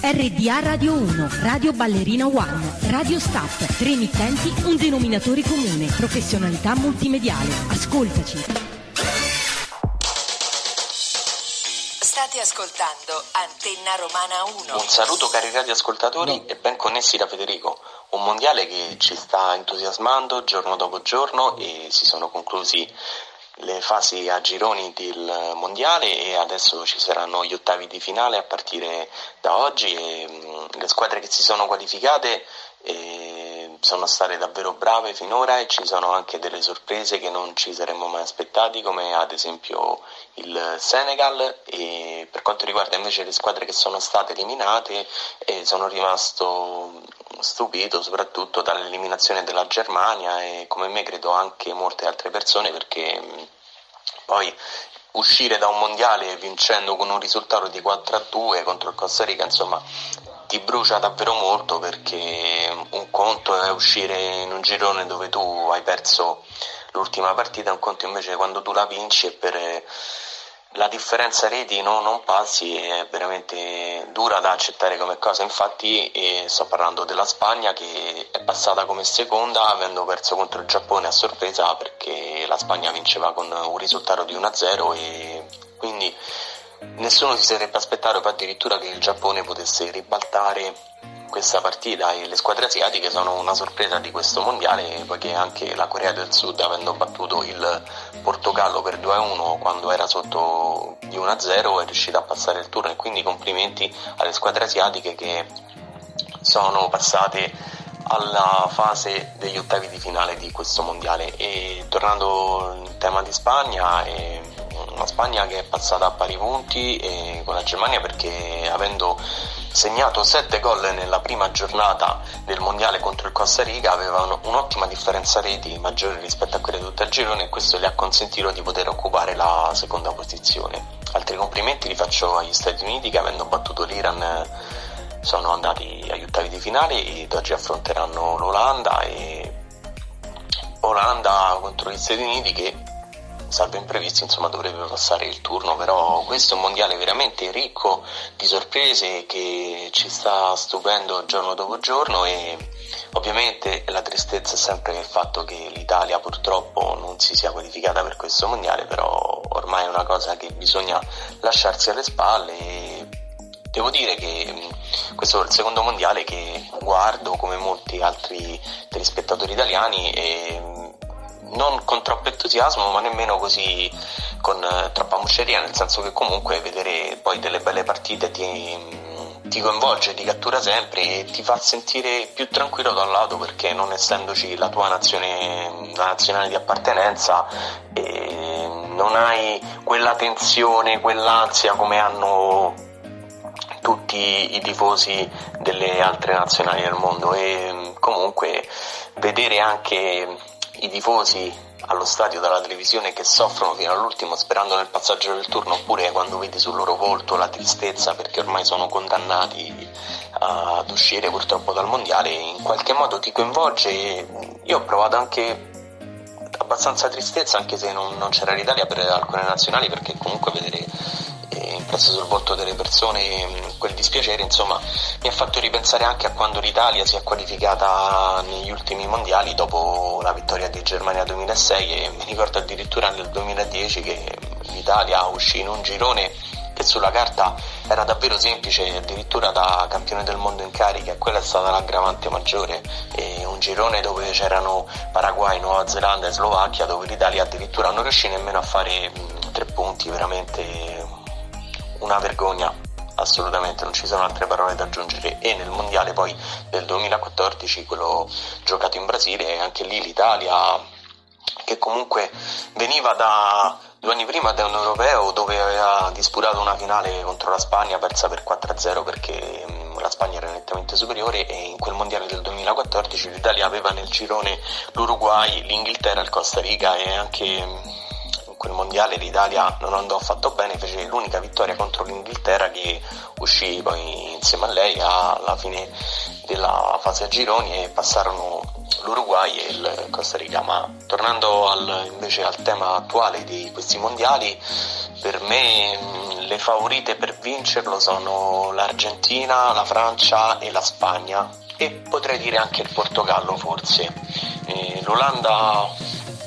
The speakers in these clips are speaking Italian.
RDA Radio 1, Radio Ballerina One, Radio Staff, tre emittenti, un denominatore comune, professionalità multimediale. Ascoltaci. State ascoltando Antenna Romana 1. Un saluto cari radioascoltatori e ben connessi da Federico. Un mondiale che ci sta entusiasmando giorno dopo giorno e si sono conclusi le fasi a gironi del mondiale e adesso ci saranno gli ottavi di finale a partire da oggi. E le squadre che si sono qualificate sono state davvero brave finora e ci sono anche delle sorprese che non ci saremmo mai aspettati come ad esempio il Senegal. E per quanto riguarda invece le squadre che sono state eliminate eh, sono rimasto stupito soprattutto dall'eliminazione della Germania e come me credo anche molte altre persone perché poi uscire da un mondiale vincendo con un risultato di 4 a 2 contro il Costa Rica insomma ti brucia davvero molto perché un conto è uscire in un girone dove tu hai perso l'ultima partita, un conto invece quando tu la vinci e per la differenza reti no, non passi è veramente dura da accettare come cosa, infatti eh, sto parlando della Spagna che è passata come seconda avendo perso contro il Giappone a sorpresa perché la Spagna vinceva con un risultato di 1-0 e quindi nessuno si sarebbe aspettato addirittura che il Giappone potesse ribaltare questa partita e le squadre asiatiche sono una sorpresa di questo mondiale poiché anche la Corea del Sud avendo battuto il Portogallo per 2-1 quando era sotto di 1-0 è riuscita a passare il turno. E quindi complimenti alle squadre asiatiche che sono passate alla fase degli ottavi di finale di questo mondiale. E tornando al tema di Spagna è una Spagna che è passata a pari punti con la Germania perché avendo segnato 7 gol nella prima giornata del mondiale contro il Costa Rica avevano un'ottima differenza reti maggiore rispetto a quelle di tutto il girone e questo gli ha consentito di poter occupare la seconda posizione. Altri complimenti li faccio agli Stati Uniti che avendo battuto l'Iran sono andati agli ottavi di finale ed oggi affronteranno l'Olanda e Olanda contro gli Stati Uniti che salvo imprevisti insomma dovrebbe passare il turno però questo è un mondiale veramente ricco di sorprese che ci sta stupendo giorno dopo giorno e ovviamente la tristezza è sempre il fatto che l'Italia purtroppo non si sia qualificata per questo mondiale però ormai è una cosa che bisogna lasciarsi alle spalle e devo dire che questo è il secondo mondiale che guardo come molti altri telespettatori italiani e non con troppo entusiasmo ma nemmeno così con eh, troppa musceria nel senso che comunque vedere poi delle belle partite ti, ti coinvolge, ti cattura sempre e ti fa sentire più tranquillo da un lato perché non essendoci la tua nazione, la nazionale di appartenenza non hai quella tensione, quell'ansia come hanno tutti i tifosi delle altre nazionali del mondo. E comunque vedere anche i tifosi allo stadio dalla televisione che soffrono fino all'ultimo sperando nel passaggio del turno oppure quando vedi sul loro volto la tristezza perché ormai sono condannati ad uscire purtroppo dal mondiale in qualche modo ti coinvolge. Io ho provato anche abbastanza tristezza anche se non, non c'era l'Italia per alcune nazionali perché comunque vedere impresso sul volto delle persone quel dispiacere insomma mi ha fatto ripensare anche a quando l'Italia si è qualificata negli ultimi mondiali dopo la vittoria di Germania 2006 e mi ricordo addirittura nel 2010 che l'Italia uscì in un girone che sulla carta era davvero semplice addirittura da campione del mondo in carica e quella è stata l'aggravante maggiore. E un girone dove c'erano Paraguay, Nuova Zelanda e Slovacchia dove l'Italia addirittura non riuscì nemmeno a fare tre punti veramente una vergogna assolutamente non ci sono altre parole da aggiungere. E nel mondiale poi del 2014 quello giocato in Brasile anche lì l'Italia che comunque veniva da due anni prima da un europeo dove aveva disputato una finale contro la Spagna persa per 4-0 perché la Spagna era nettamente superiore e in quel mondiale del 2014 l'Italia aveva nel girone l'Uruguay, l'Inghilterra, il Costa Rica e anche quel mondiale l'Italia non andò affatto bene, fece l'unica vittoria contro l'Inghilterra che uscì poi insieme a lei alla fine della fase a gironi e passarono l'Uruguay e il Costa Rica. Ma tornando al, invece al tema attuale di questi mondiali, per me mm, le favorite per vincerlo sono l'Argentina, la Francia e la Spagna e potrei dire anche il Portogallo forse. E L'Olanda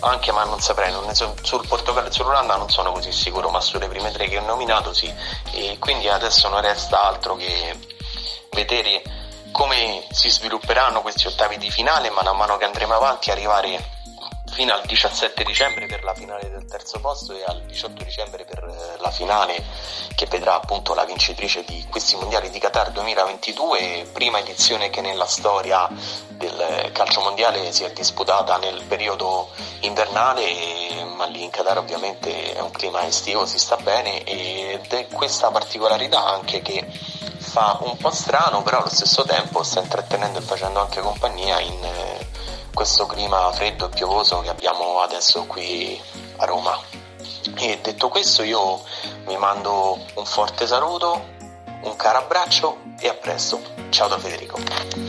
anche ma non saprei, non so, sul Portogallo e sull'Olanda non sono così sicuro, ma sulle prime tre che ho nominato sì. E quindi adesso non resta altro che vedere come si svilupperanno questi ottavi di finale man mano che andremo avanti arrivare fino al 17 dicembre per la finale del terzo posto e al 18 dicembre per eh, la finale che vedrà appunto la vincitrice di questi mondiali di Qatar 2022, prima edizione che nella storia del calcio mondiale si è disputata nel periodo invernale, ma lì in Qatar ovviamente è un clima estivo, si sta bene ed è questa particolarità anche che fa un po' strano, però allo stesso tempo sta intrattenendo e facendo anche compagnia in eh, questo clima freddo e piovoso che abbiamo adesso qui a Roma. E detto questo io vi mando un forte saluto, un caro abbraccio e a presto. Ciao da Federico.